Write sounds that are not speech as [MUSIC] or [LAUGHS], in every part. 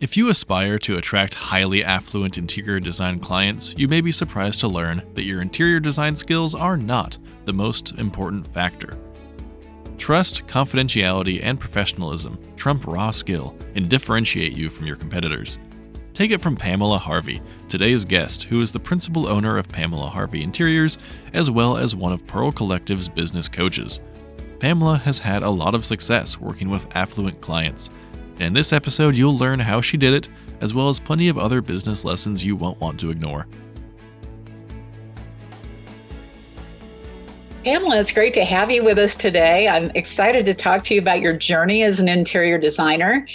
If you aspire to attract highly affluent interior design clients, you may be surprised to learn that your interior design skills are not the most important factor. Trust, confidentiality, and professionalism trump raw skill and differentiate you from your competitors. Take it from Pamela Harvey, today's guest, who is the principal owner of Pamela Harvey Interiors, as well as one of Pearl Collective's business coaches. Pamela has had a lot of success working with affluent clients. And in this episode, you'll learn how she did it, as well as plenty of other business lessons you won't want to ignore. Pamela, it's great to have you with us today. I'm excited to talk to you about your journey as an interior designer.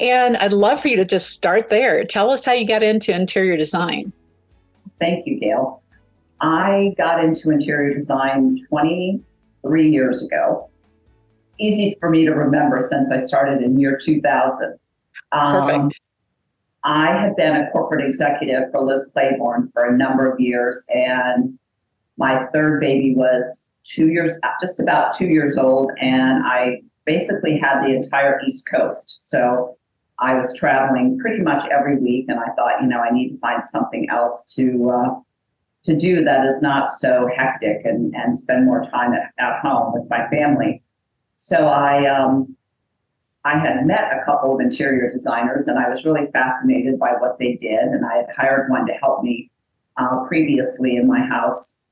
And I'd love for you to just start there. Tell us how you got into interior design. Thank you, Gail. I got into interior design 23 years ago. Easy for me to remember since I started in year 2000. Um, Perfect. I have been a corporate executive for Liz Claiborne for a number of years, and my third baby was two years, just about two years old, and I basically had the entire East Coast. So I was traveling pretty much every week, and I thought, you know, I need to find something else to uh, to do that is not so hectic and and spend more time at, at home with my family. So I um, I had met a couple of interior designers, and I was really fascinated by what they did, and I had hired one to help me uh, previously in my house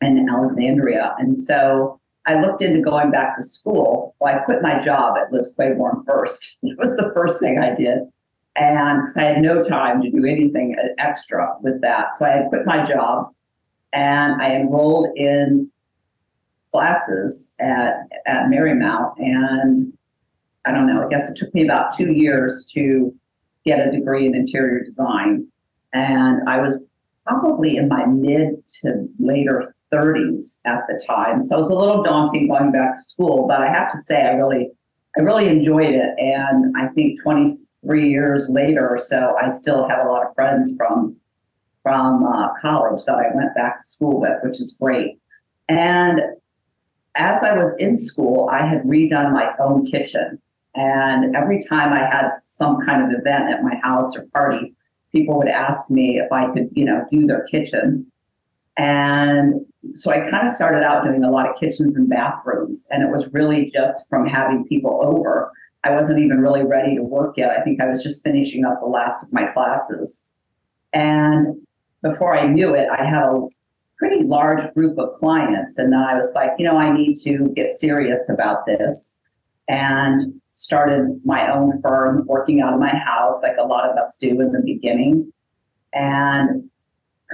in Alexandria. And so I looked into going back to school. Well, I quit my job at Liz Claiborne first. [LAUGHS] it was the first thing I did. And because I had no time to do anything extra with that. So I had quit my job and I enrolled in classes at, at Marymount. And I don't know, I guess it took me about two years to get a degree in interior design. And I was probably in my mid to later 30s at the time. So it was a little daunting going back to school, but I have to say I really I really enjoyed it and I think 23 years later or so I still have a lot of friends from from uh, college that I went back to school with, which is great. And as I was in school, I had redone my own kitchen. And every time I had some kind of event at my house or party, people would ask me if I could, you know, do their kitchen. And so I kind of started out doing a lot of kitchens and bathrooms, and it was really just from having people over. I wasn't even really ready to work yet. I think I was just finishing up the last of my classes. And before I knew it, I had a pretty large group of clients. And then I was like, you know, I need to get serious about this and started my own firm working out of my house, like a lot of us do in the beginning. And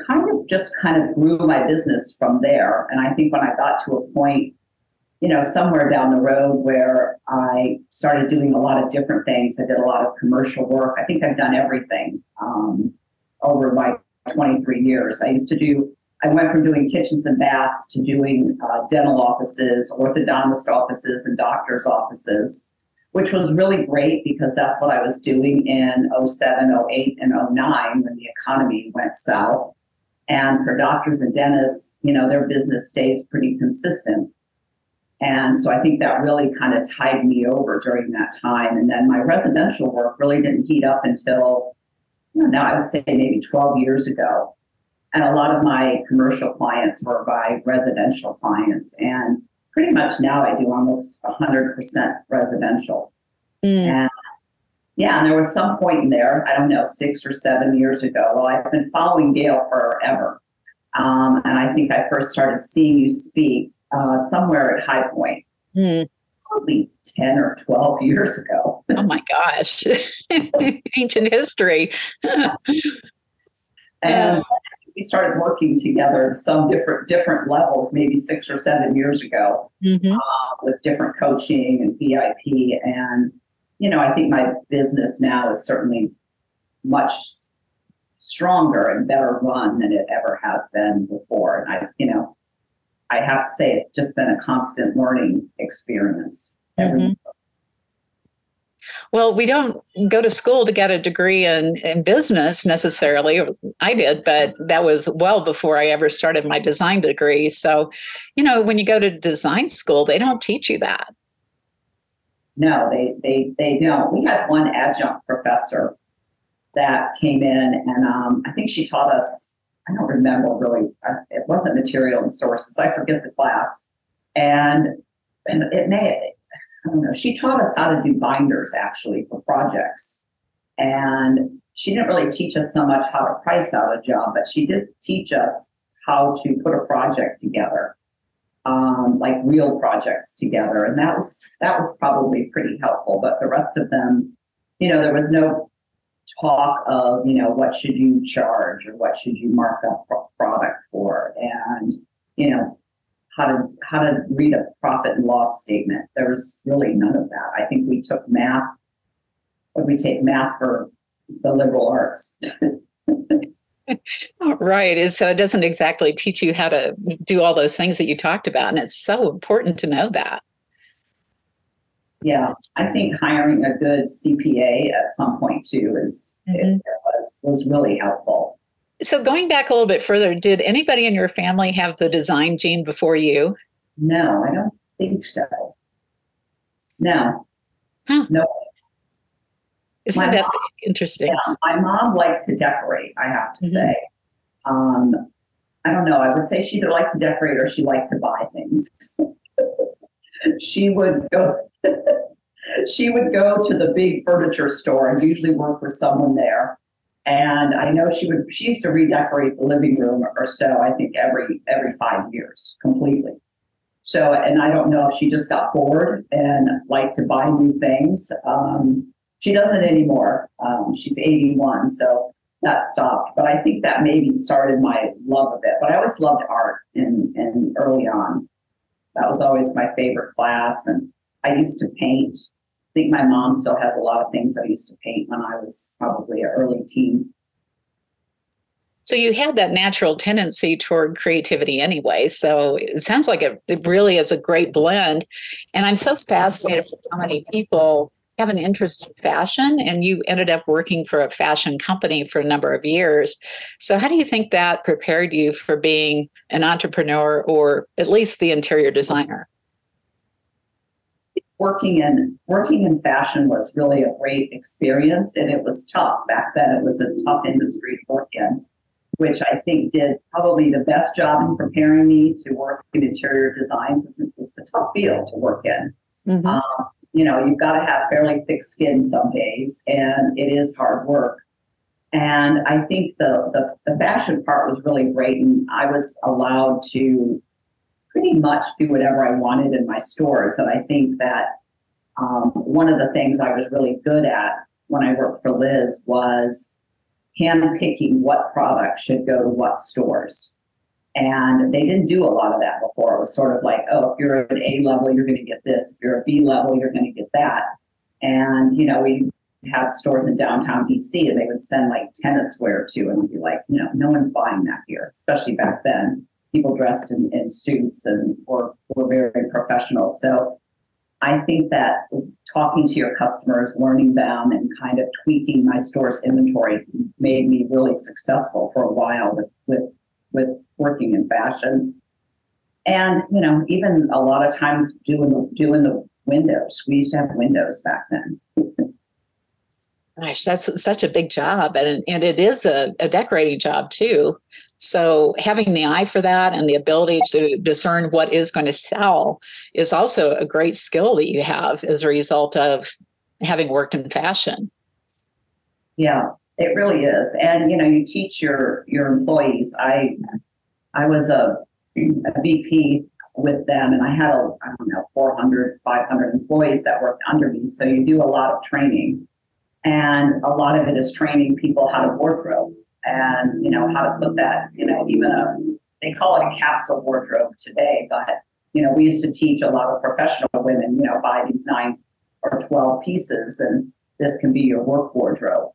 kind of just kind of grew my business from there. And I think when I got to a point, you know, somewhere down the road where I started doing a lot of different things, I did a lot of commercial work. I think I've done everything um, over my 23 years. I used to do, I went from doing kitchens and baths to doing uh, dental offices, orthodontist offices, and doctor's offices which was really great because that's what I was doing in 07, 08, and 09 when the economy went south. And for doctors and dentists, you know, their business stays pretty consistent. And so I think that really kind of tied me over during that time. And then my residential work really didn't heat up until, you know, now I would say maybe 12 years ago. And a lot of my commercial clients were by residential clients. And pretty much now I do almost 100% residential. Mm. And yeah, and there was some point in there, I don't know, six or seven years ago. Well, I've been following Gail forever. Um, and I think I first started seeing you speak uh, somewhere at High Point, mm. probably 10 or 12 years ago. oh my gosh, [LAUGHS] ancient history. [LAUGHS] and we started working together some different different levels, maybe six or seven years ago, mm-hmm. uh, with different coaching and VIP and you know, I think my business now is certainly much stronger and better run than it ever has been before. And I, you know, I have to say it's just been a constant learning experience. Mm-hmm. Well, we don't go to school to get a degree in, in business necessarily. I did, but that was well before I ever started my design degree. So, you know, when you go to design school, they don't teach you that. No, they they they don't. We had one adjunct professor that came in, and um, I think she taught us. I don't remember really. Uh, it wasn't material and sources. I forget the class, and and it may. I don't know. She taught us how to do binders actually for projects, and she didn't really teach us so much how to price out a job, but she did teach us how to put a project together, um, like real projects together, and that was that was probably pretty helpful. But the rest of them, you know, there was no talk of you know what should you charge or what should you mark up product for, and you know how to how to read a profit and loss statement. There was really none of that. I think we took math. We take math for the liberal arts. [LAUGHS] right. And so it doesn't exactly teach you how to do all those things that you talked about. And it's so important to know that. Yeah, I think hiring a good CPA at some point too is mm-hmm. it, it was was really helpful. So going back a little bit further, did anybody in your family have the design gene before you? No, I don't think so. No. Huh. No. Isn't my that mom, interesting? Yeah, my mom liked to decorate, I have to mm-hmm. say. Um, I don't know. I would say she either liked to decorate or she liked to buy things. [LAUGHS] she would go [LAUGHS] she would go to the big furniture store and usually work with someone there and I know she would she used to redecorate the living room or so, I think every every five years completely. So and I don't know if she just got bored and liked to buy new things. Um, she doesn't anymore. Um, she's 81, so that stopped. But I think that maybe started my love of it. But I always loved art in, in early on. That was always my favorite class. And I used to paint think my mom still has a lot of things I used to paint when I was probably an early teen. So you had that natural tendency toward creativity anyway. So it sounds like it, it really is a great blend. And I'm so fascinated with how many people have an interest in fashion and you ended up working for a fashion company for a number of years. So how do you think that prepared you for being an entrepreneur or at least the interior designer? Working in working in fashion was really a great experience and it was tough. Back then it was a tough industry to work in which i think did probably the best job in preparing me to work in interior design because it's a tough field to work in. Mm-hmm. um, you know you've got to have fairly thick skin some days and it is hard work. And i think the, the, the fashion part was really great and i was allowed to pretty much do whatever I wanted in my stores. And I think that um, one of the things I was really good at when I worked for Liz was handpicking what product should go to what stores. And they didn't do a lot of that before. It was sort of like, oh, if you're at A level, you're going to get this. If you're a B level, you're going to get that. And, you know, we have stores in downtown DC and they would send like tennis wear to and we'd be like, you know, no one's buying that here, especially back then people dressed in, in suits and were, were very professional. So I think that talking to your customers, learning them, and kind of tweaking my store's inventory made me really successful for a while with with, with working in fashion. And you know, even a lot of times doing the doing the windows. We used to have windows back then. Gosh, that's such a big job, and and it is a, a decorating job too. So having the eye for that and the ability to discern what is going to sell is also a great skill that you have as a result of having worked in fashion. Yeah, it really is, and you know, you teach your your employees. I I was a, a VP with them and I had a I don't know 400 500 employees that worked under me so you do a lot of training and a lot of it is training people how to wardrobe and, you know, how to put that, you know, even a, they call it a capsule wardrobe today, but, you know, we used to teach a lot of professional women, you know, buy these nine or 12 pieces and this can be your work wardrobe.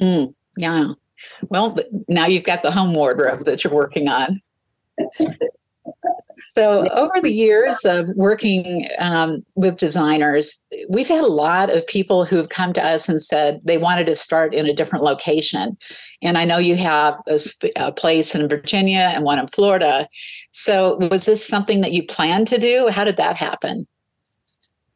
Mm, yeah. Well, now you've got the home wardrobe that you're working on. [LAUGHS] So, over the years of working um, with designers, we've had a lot of people who have come to us and said they wanted to start in a different location. And I know you have a, a place in Virginia and one in Florida. So, was this something that you planned to do? How did that happen?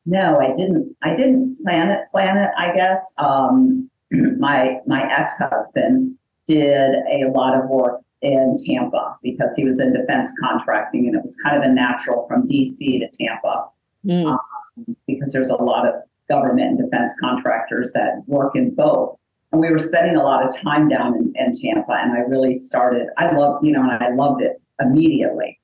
No, I didn't. I didn't plan it. Plan it. I guess um, [CLEARS THROAT] my my ex-husband did a lot of work in Tampa because he was in defense contracting and it was kind of a natural from DC to Tampa mm. um, because there's a lot of government and defense contractors that work in both. And we were spending a lot of time down in, in Tampa and I really started, I loved, you know, and I loved it immediately.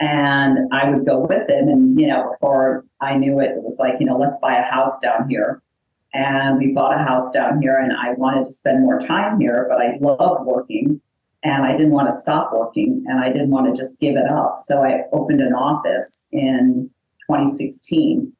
And I would go with him and, you know, before I knew it, it was like, you know, let's buy a house down here. And we bought a house down here and I wanted to spend more time here, but I loved working and I didn't want to stop working and I didn't want to just give it up. So I opened an office in 2016.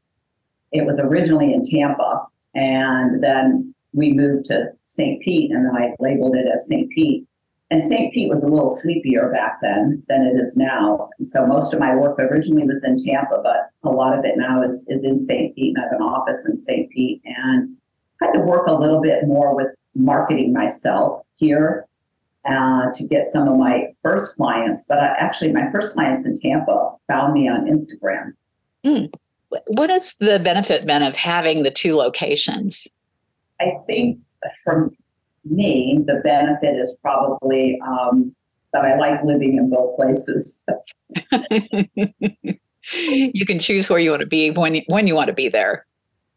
It was originally in Tampa and then we moved to St. Pete and then I labeled it as St. Pete. And St. Pete was a little sleepier back then than it is now. So most of my work originally was in Tampa, but a lot of it now is, is in St. Pete and I have an office in St. Pete and I had to work a little bit more with marketing myself here uh, to get some of my first clients. But I, actually, my first clients in Tampa found me on Instagram. Mm. What is the benefit then of having the two locations? I think for me, the benefit is probably um, that I like living in both places. [LAUGHS] you can choose where you want to be when you, when you want to be there.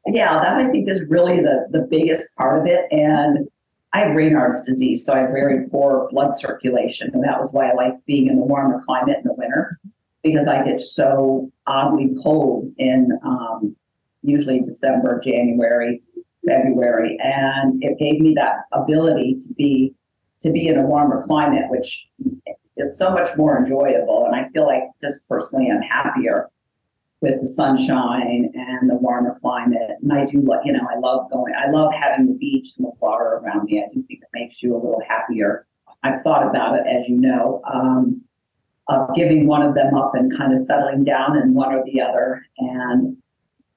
Yeah, that I think is really the the biggest part of it. And I have Raynaud's disease, so I have very poor blood circulation. And that was why I liked being in the warmer climate in the winter, because I get so oddly cold in um, usually December, January, February. And it gave me that ability to be to be in a warmer climate, which is so much more enjoyable. And I feel like just personally I'm happier with the sunshine and the warmer climate. And I do, you know, I love going, I love having the beach and the water around me. I do think it makes you a little happier. I've thought about it, as you know, um, of giving one of them up and kind of settling down in one or the other. And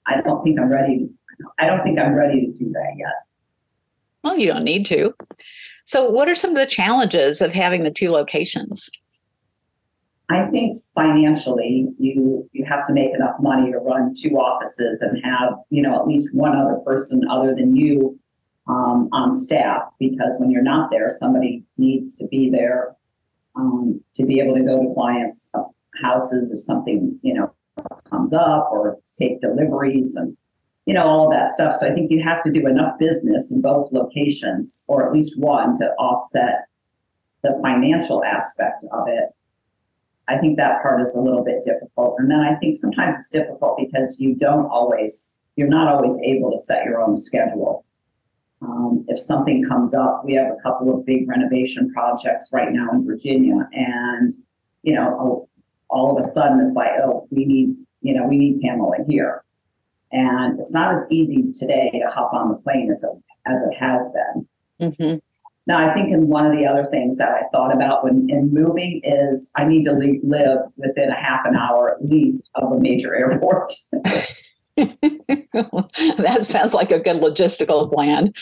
I don't think I'm ready. I don't think I'm ready to do that yet. Well, you don't need to. So, what are some of the challenges of having the two locations? I think financially, you you have to make enough money to run two offices and have you know at least one other person other than you um, on staff because when you're not there, somebody needs to be there um, to be able to go to clients' houses if something you know comes up or take deliveries and you know all that stuff. So I think you have to do enough business in both locations or at least one to offset the financial aspect of it I think that part is a little bit difficult. And then I think sometimes it's difficult because you don't always, you're not always able to set your own schedule. Um, if something comes up, we have a couple of big renovation projects right now in Virginia, and you know, oh, all of a sudden it's like, oh, we need, you know, we need Pamela here, and it's not as easy today to hop on the plane as it as it has been. Mm-hmm. Now, I think in one of the other things that I thought about when in moving is I need to le- live within a half an hour at least of a major [LAUGHS] airport. [LAUGHS] that sounds like a good logistical plan.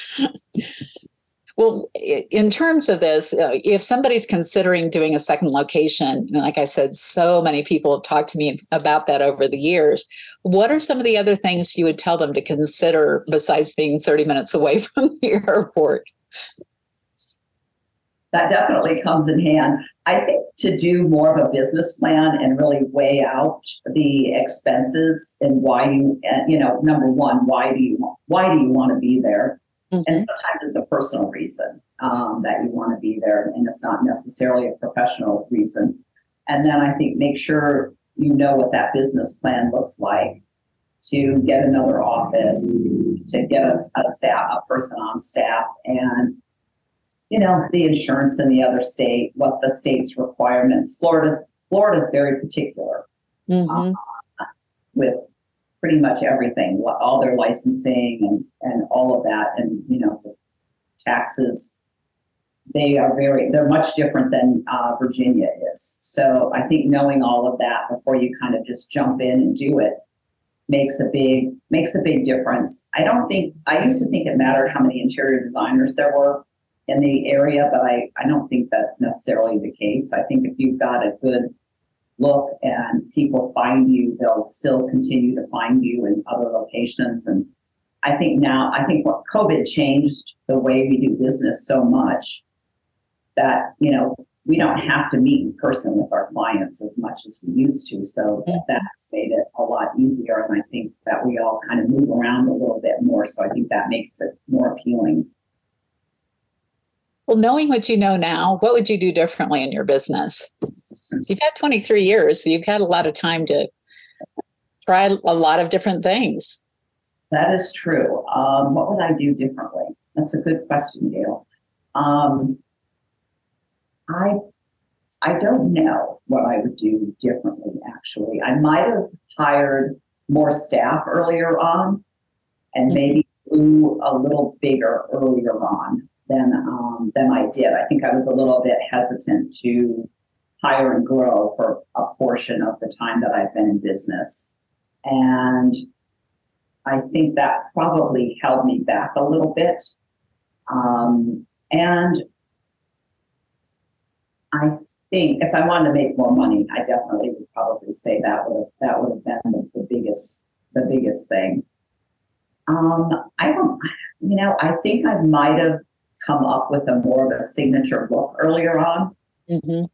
Well, in terms of this, uh, if somebody's considering doing a second location, and like I said, so many people have talked to me about that over the years. What are some of the other things you would tell them to consider besides being 30 minutes away [LAUGHS] from the airport? That definitely comes in hand. I think to do more of a business plan and really weigh out the expenses and why you, you know, number one, why do you why do you want to be there? Mm-hmm. And sometimes it's a personal reason um, that you want to be there, and it's not necessarily a professional reason. And then I think make sure you know what that business plan looks like to get another office, to get a, a staff, a person on staff, and you know, the insurance in the other state, what the state's requirements. Florida's Florida's very particular mm-hmm. uh, with pretty much everything, all their licensing and and all of that, and you know, taxes. They are very they're much different than uh, Virginia is. So I think knowing all of that before you kind of just jump in and do it makes a big makes a big difference. I don't think I used to think it mattered how many interior designers there were in the area, but I, I don't think that's necessarily the case. I think if you've got a good look and people find you, they'll still continue to find you in other locations. And I think now, I think what COVID changed the way we do business so much that, you know, we don't have to meet in person with our clients as much as we used to. So Mhm. that's made it a lot easier. And I think that we all kind of move around a little bit more. So I think that makes it more appealing. Well, knowing what you know now, what would you do differently in your business? So you've had 23 years, so you've had a lot of time to try a lot of different things. That is true. Um, what would I do differently? That's a good question, Gail. Um, I I don't know what I would do differently. Actually, I might have hired more staff earlier on, and maybe grew a little bigger earlier on than um, than I did. I think I was a little bit hesitant to hire and grow for a portion of the time that I've been in business, and I think that probably held me back a little bit. Um, and I think if I wanted to make more money, I definitely would probably say that would have, that would have been the, the biggest the biggest thing. Um, I don't, you know, I think I might have come up with a more of a signature look earlier on. Mm-hmm.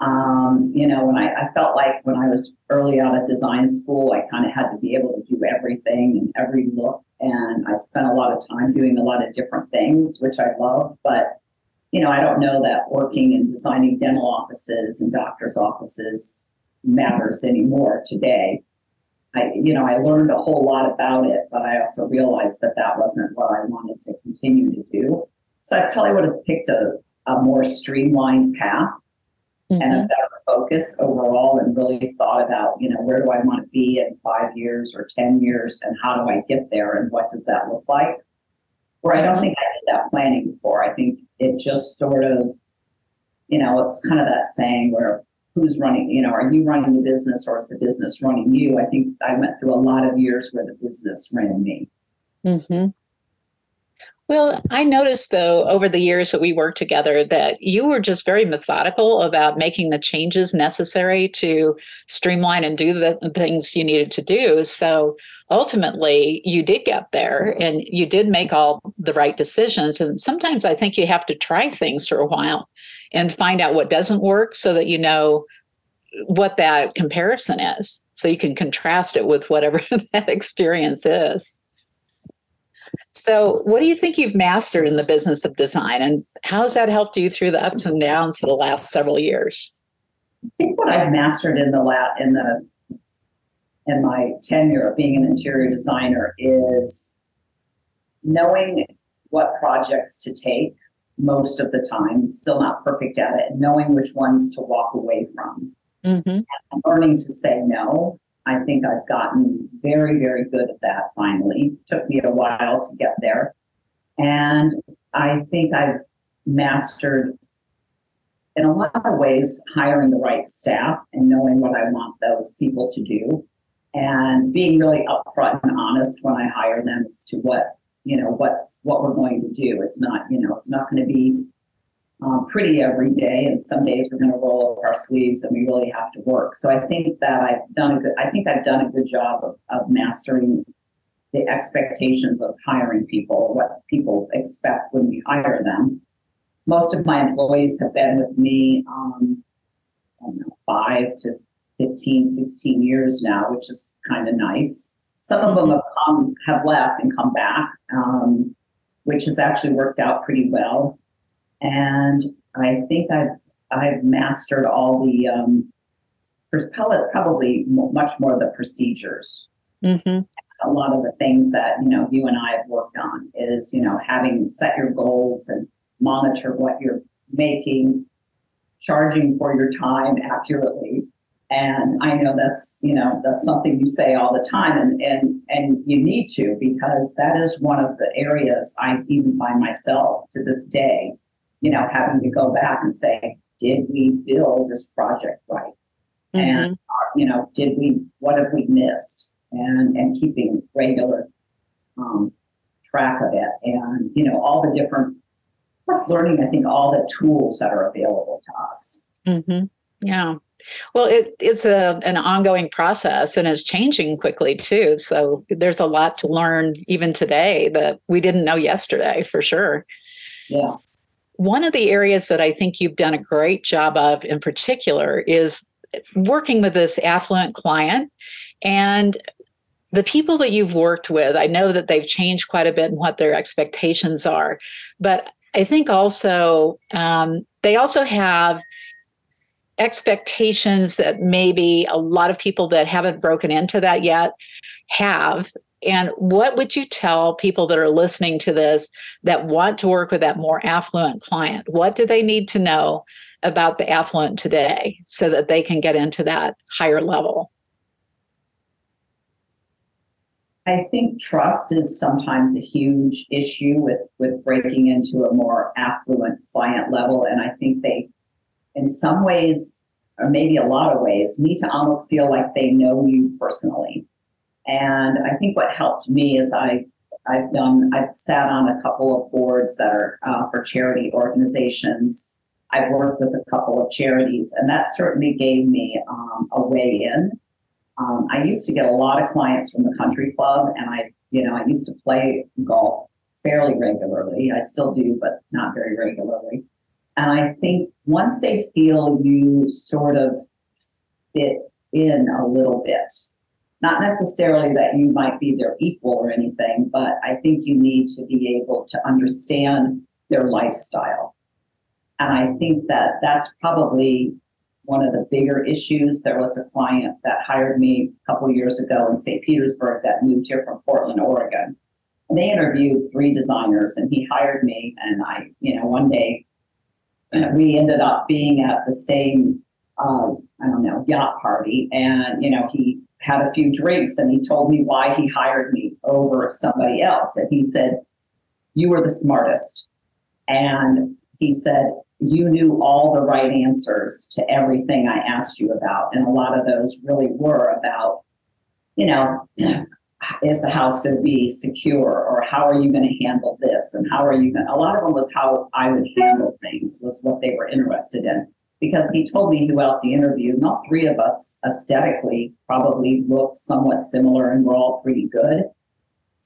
Um, you know, when I, I felt like when I was early out of design school, I kind of had to be able to do everything and every look. And I spent a lot of time doing a lot of different things, which I love. But, you know, I don't know that working and designing dental offices and doctors' offices matters anymore today. I, you know, I learned a whole lot about it, but I also realized that that wasn't what I wanted to continue to do. So I probably would have picked a, a more streamlined path and Mm-hmm. a better focus overall and really thought about, you know, where do I want to be in five years or 10 years and how do I get there and what does that look like? Where I don't Mhm. think I did that planning before. I think it just sort of, you know, it's kind of that saying where who's running, you know, are you running the business or is the business running you? I think I went through a lot of years where the business ran me. Mm-hmm. Well, I noticed though over the years that we worked together that you were just very methodical about making the changes necessary to streamline and do the things you needed to do. So ultimately, you did get there and you did make all the right decisions. And sometimes I think you have to try things for a while and find out what doesn't work so that you know what that comparison is. So you can contrast it with whatever [LAUGHS] that experience is. So, what do you think you've mastered in the business of design, and how has that helped you through the ups and downs for the last several years? I think what I've mastered in the la- in the in my tenure of being an interior designer is knowing what projects to take most of the time, still not perfect at it, and knowing which ones to walk away from. Mm-hmm. And learning to say no. I think I've gotten very, very good at that finally. Took me a while to get there. And I think I've mastered in a lot of ways hiring the right staff and knowing what I want those people to do and being really upfront and honest when I hire them as to what you know what's what we're going to do. It's not you know it's not going to be um, pretty every day, and some days we're going to roll up our sleeves and we really have to work. So I think that I've done a good. I think I've done a good job of, of mastering the expectations of hiring people, what people expect when we hire them. Most of my employees have been with me, um, know, five to 15, 16 years now, which is kind of nice. Some of them have come, have left and come back, um, which has actually worked out pretty well. And I think I've I've mastered all the um, probably much more of the procedures. Mm-hmm. A lot of the things that you know you and I have worked on is you know having set your goals and monitor what you're making, charging for your time accurately. And I know that's you know that's something you say all the time, and and and you need to because that is one of the areas I even by myself to this day, you know, having to go back and say, did we build this project right? And you know, did we what have we missed? And and keeping regular um, track of it, and you know, all the different plus learning. I think all the tools that are available to us. Mm-hmm. Yeah. Well, it, it's a an ongoing process and is changing quickly too. So there's a lot to learn even today that we didn't know yesterday for sure. Yeah. One of the areas that I think you've done a great job of in particular is working with this affluent client and the people that you've worked with, I know that they've changed quite a bit in what their expectations are, but I think also um, they also have expectations that maybe a lot of people that haven't broken into that yet have. And what would you tell people that are listening to this that want to work with that more affluent client? What do they need to know about the affluent today so that they can get into that higher level? I think trust is sometimes a huge issue with with breaking into a more affluent client level, and I think they, in some ways, or maybe a lot of ways, need to almost feel like they know you personally. And I think what helped me is I I've done I've sat on a couple of boards that are uh, for charity organizations. I've worked with a couple of charities, and that certainly gave me um, a way in um, I used to get a lot of clients from the country club, and I, you know, I used to play golf fairly regularly. I still do, but not very regularly. And I think once they feel you sort of fit in a little bit, not necessarily that you might be their equal or anything, but I think you need to be able to understand their lifestyle. And I think that that's probably one of the bigger issues. There was a client that hired me a couple years ago in St. Petersburg that moved here from Portland, Oregon. And they interviewed three designers and he hired me. And I, you know, one day [CLEARS THROAT] we ended up being at the same, um, I don't know, yacht party. And, you know, he had a few drinks and he told me why he hired me over somebody else. And he said, You were the smartest. And he said, you knew all the right answers to everything I asked you about. And a lot of those really were about, you know, [CLEARS THROAT] is the house going to be secure or how are you going to handle this and how are you going to, a lot of them was how I would handle things was what they were interested in because he told me who else he interviewed Not three of us aesthetically probably looked somewhat similar and we're all pretty good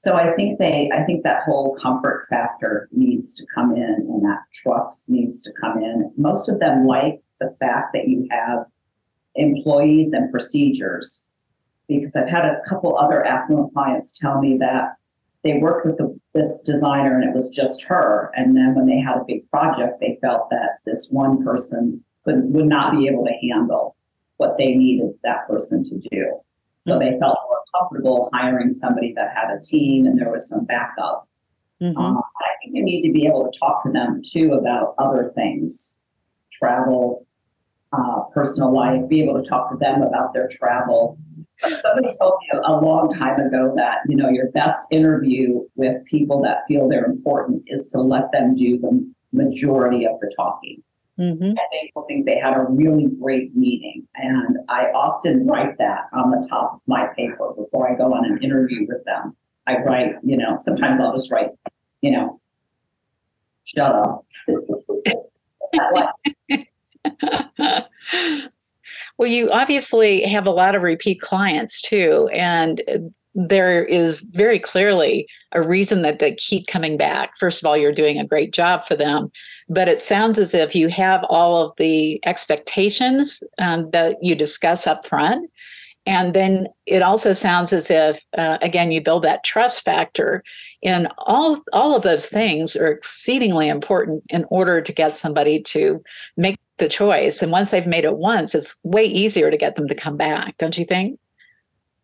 so I think they, I think that whole comfort factor needs to come in and that trust needs to come in. Most of them like the fact that you have employees and procedures because I've had a couple other affluent clients tell me that they worked with the, this designer and it was just her. And then when they had a big project, they felt that this one person could, would not be able to handle what they needed that person to do. So they felt more comfortable hiring somebody that had a team and there was some backup. Mm-hmm. Uh, I think you need to be able to talk to them too about other things, travel, uh, personal life, be able to talk to them about their travel. But somebody told me a, a long time ago that, you know, your best interview with people that feel they're important is to let them do the majority of the talking. Mm-hmm. And people think they had a really great meeting. And I often write that on the top of my paper before I go on an interview with them. I write, you know, sometimes I'll just write, you know, shut up. [LAUGHS] well, you obviously have a lot of repeat clients too. And there is very clearly a reason that they keep coming back. First of all, you're doing a great job for them, but it sounds as if you have all of the expectations um, that you discuss up front. And then it also sounds as if, uh, again, you build that trust factor. And all, all of those things are exceedingly important in order to get somebody to make the choice. And once they've made it once, it's way easier to get them to come back, don't you think?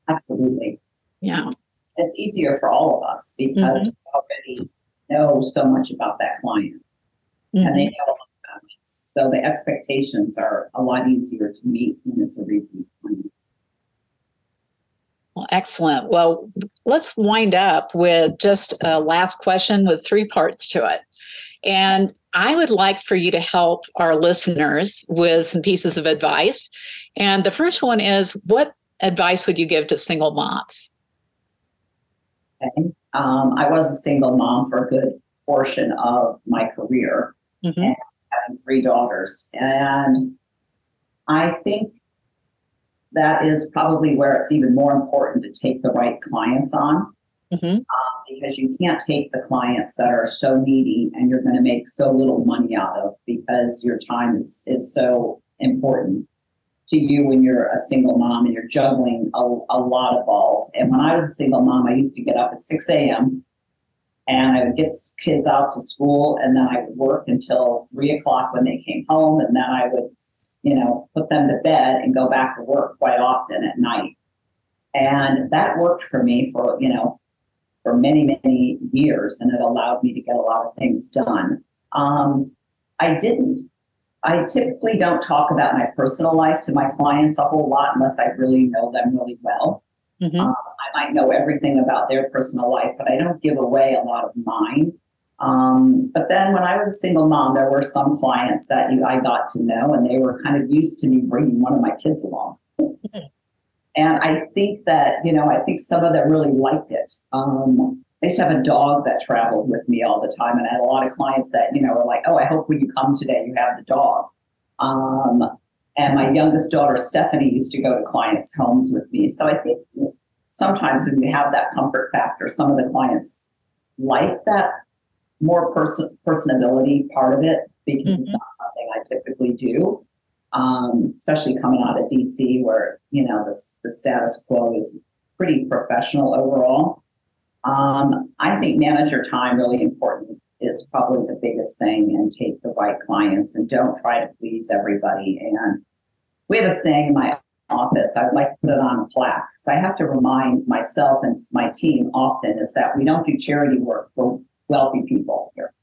Absolutely. Yeah. It's easier for all of us because mm-hmm. we already know so much about that client mm-hmm. and they know about it. So the expectations are a lot easier to meet when it's a repeat client. Well, excellent. Well, let's wind up with just a last question with three parts to it. And I would like for you to help our listeners with some pieces of advice. And the first one is what advice would you give to single moms? Okay. Um, I was a single mom for a good portion of my career mm-hmm. and having three daughters. And I think that is probably where it's even more important to take the right clients on. Mm-hmm. Um, because you can't take the clients that are so needy and you're going to make so little money out of because your time is, is so important to you when you're a single mom and you're juggling a, a lot of balls. And when I was a single mom, I used to get up at 6 a.m. and I would get kids out to school and then I would work until three o'clock when they came home. And then I would, you know, put them to bed and go back to work quite often at night. And that worked for me for, you know, for many, many years, and it allowed me to get a lot of things done. Um, I didn't. I typically don't talk about my personal life to my clients a whole lot unless I really know them really well. Mm-hmm. Um, I might know everything about their personal life, but I don't give away a lot of mine. Um, but then when I was a single mom, there were some clients that you, I got to know, and they were kind of used to me bringing one of my kids along. Mm-hmm. And I think that, you know, I think some of them really liked it. Um, I used to have a dog that traveled with me all the time. And I had a lot of clients that, you know, were like, oh, I hope when you come today, you have the dog. Um, and my youngest daughter, Stephanie, used to go to clients' homes with me. So I think sometimes when you have that comfort factor, some of the clients like that more person personability part of it because mm-hmm. it's not something I typically do um, especially coming out of DC, where you know the, the status quo is pretty professional overall. Um, I think manage your time really important is probably the biggest thing, and take the right clients, and don't try to please everybody. And we have a saying in my office. I'd like to put it on a plaque because I have to remind myself and my team often is that we don't do charity work for wealthy people here.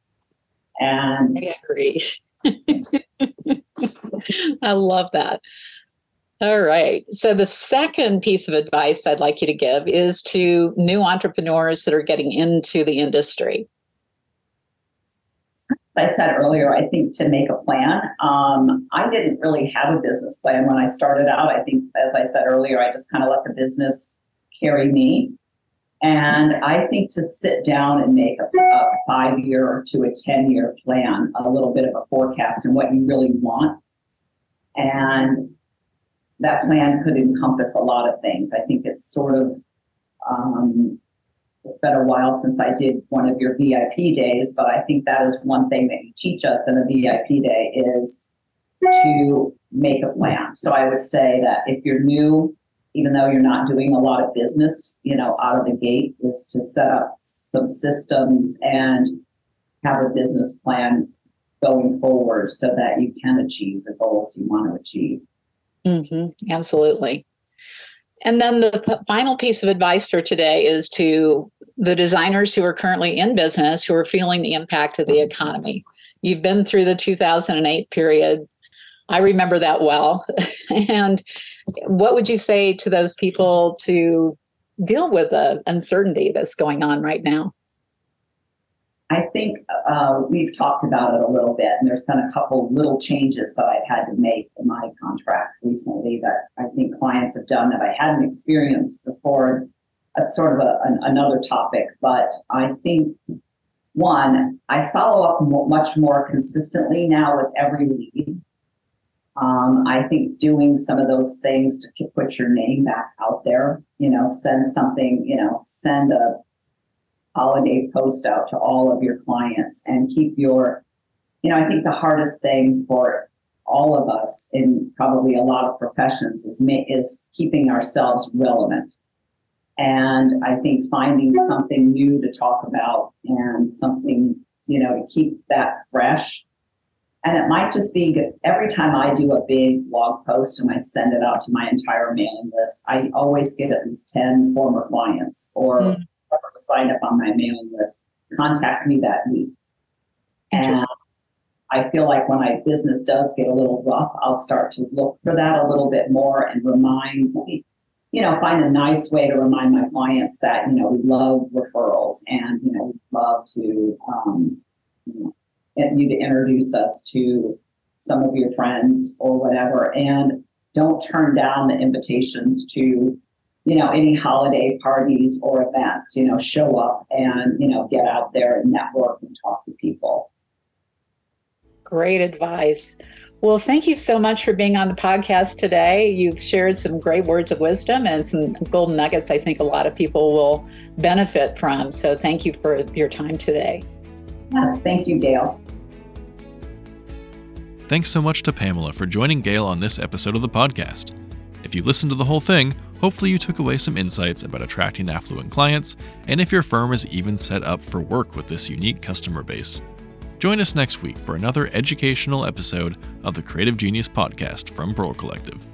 And I agree. [LAUGHS] I love that. All right. So, the second piece of advice I'd like you to give is to new entrepreneurs that are getting into the industry. I said earlier, I think to make a plan. Um, I didn't really have a business plan when I started out. I think, as I said earlier, I just kind of let the business carry me. And I think to sit down and make a, a five year to a 10 year plan, a little bit of a forecast and what you really want. And that plan could encompass a lot of things. I think it's sort of, um, it's been a while since I did one of your VIP days, but I think that is one thing that you teach us in a VIP day is to make a plan. So I would say that if you're new even though you're not doing a lot of business, you know, out of the gate, is to set up some systems and have a business plan going forward so that you can achieve the goals you want to achieve. Mm-hmm, absolutely. And then the p- final piece of advice for today is to the designers who are currently in business who are feeling the impact of the economy. You've been through the 2008 period. I remember that well. [LAUGHS] and what would you say to those people to deal with the uncertainty that's going on right now? I think uh, we've talked about it a little bit, and there's been a couple little changes that I've had to make in my contract recently that I think clients have done that I hadn't experienced before. That's sort of a, an, another topic, but I think one, I follow up much more consistently now with every lead. Um, I think doing some of those things to put your name back out there, you know, send something, you know, send a holiday post out to all of your clients and keep your, you know, I think the hardest thing for all of us in probably a lot of professions is is keeping ourselves relevant. And I think finding something new to talk about and something, you know, to keep that fresh and it might just be every time I do a big blog post and I send it out to my entire mailing list, I always get at least 10 former clients or mm. Mm. sign up on my mailing list, contact me that week. And I feel like when my business does get a little rough, I'll start to look for that a little bit more and remind, you know, find a nice way to remind my clients that, you know, we love referrals and, you know, we love to, um, you know, you to introduce us to some of your friends or whatever. And don't turn down the invitations to, you know, any holiday parties or events. You know, show up and, you know, get out there and network and talk to people. Great advice. Well, thank you so much for being on the podcast today. You've shared some great words of wisdom and some golden nuggets I think a lot of people will benefit from. So thank you for your time today. Yes, thank you, Gail. Thanks so much to Pamela for joining Gail on this episode of the podcast. If you listened to the whole thing, hopefully you took away some insights about attracting affluent clients and if your firm is even set up for work with this unique customer base. Join us next week for another educational episode of the Creative Genius Podcast from Pearl Collective.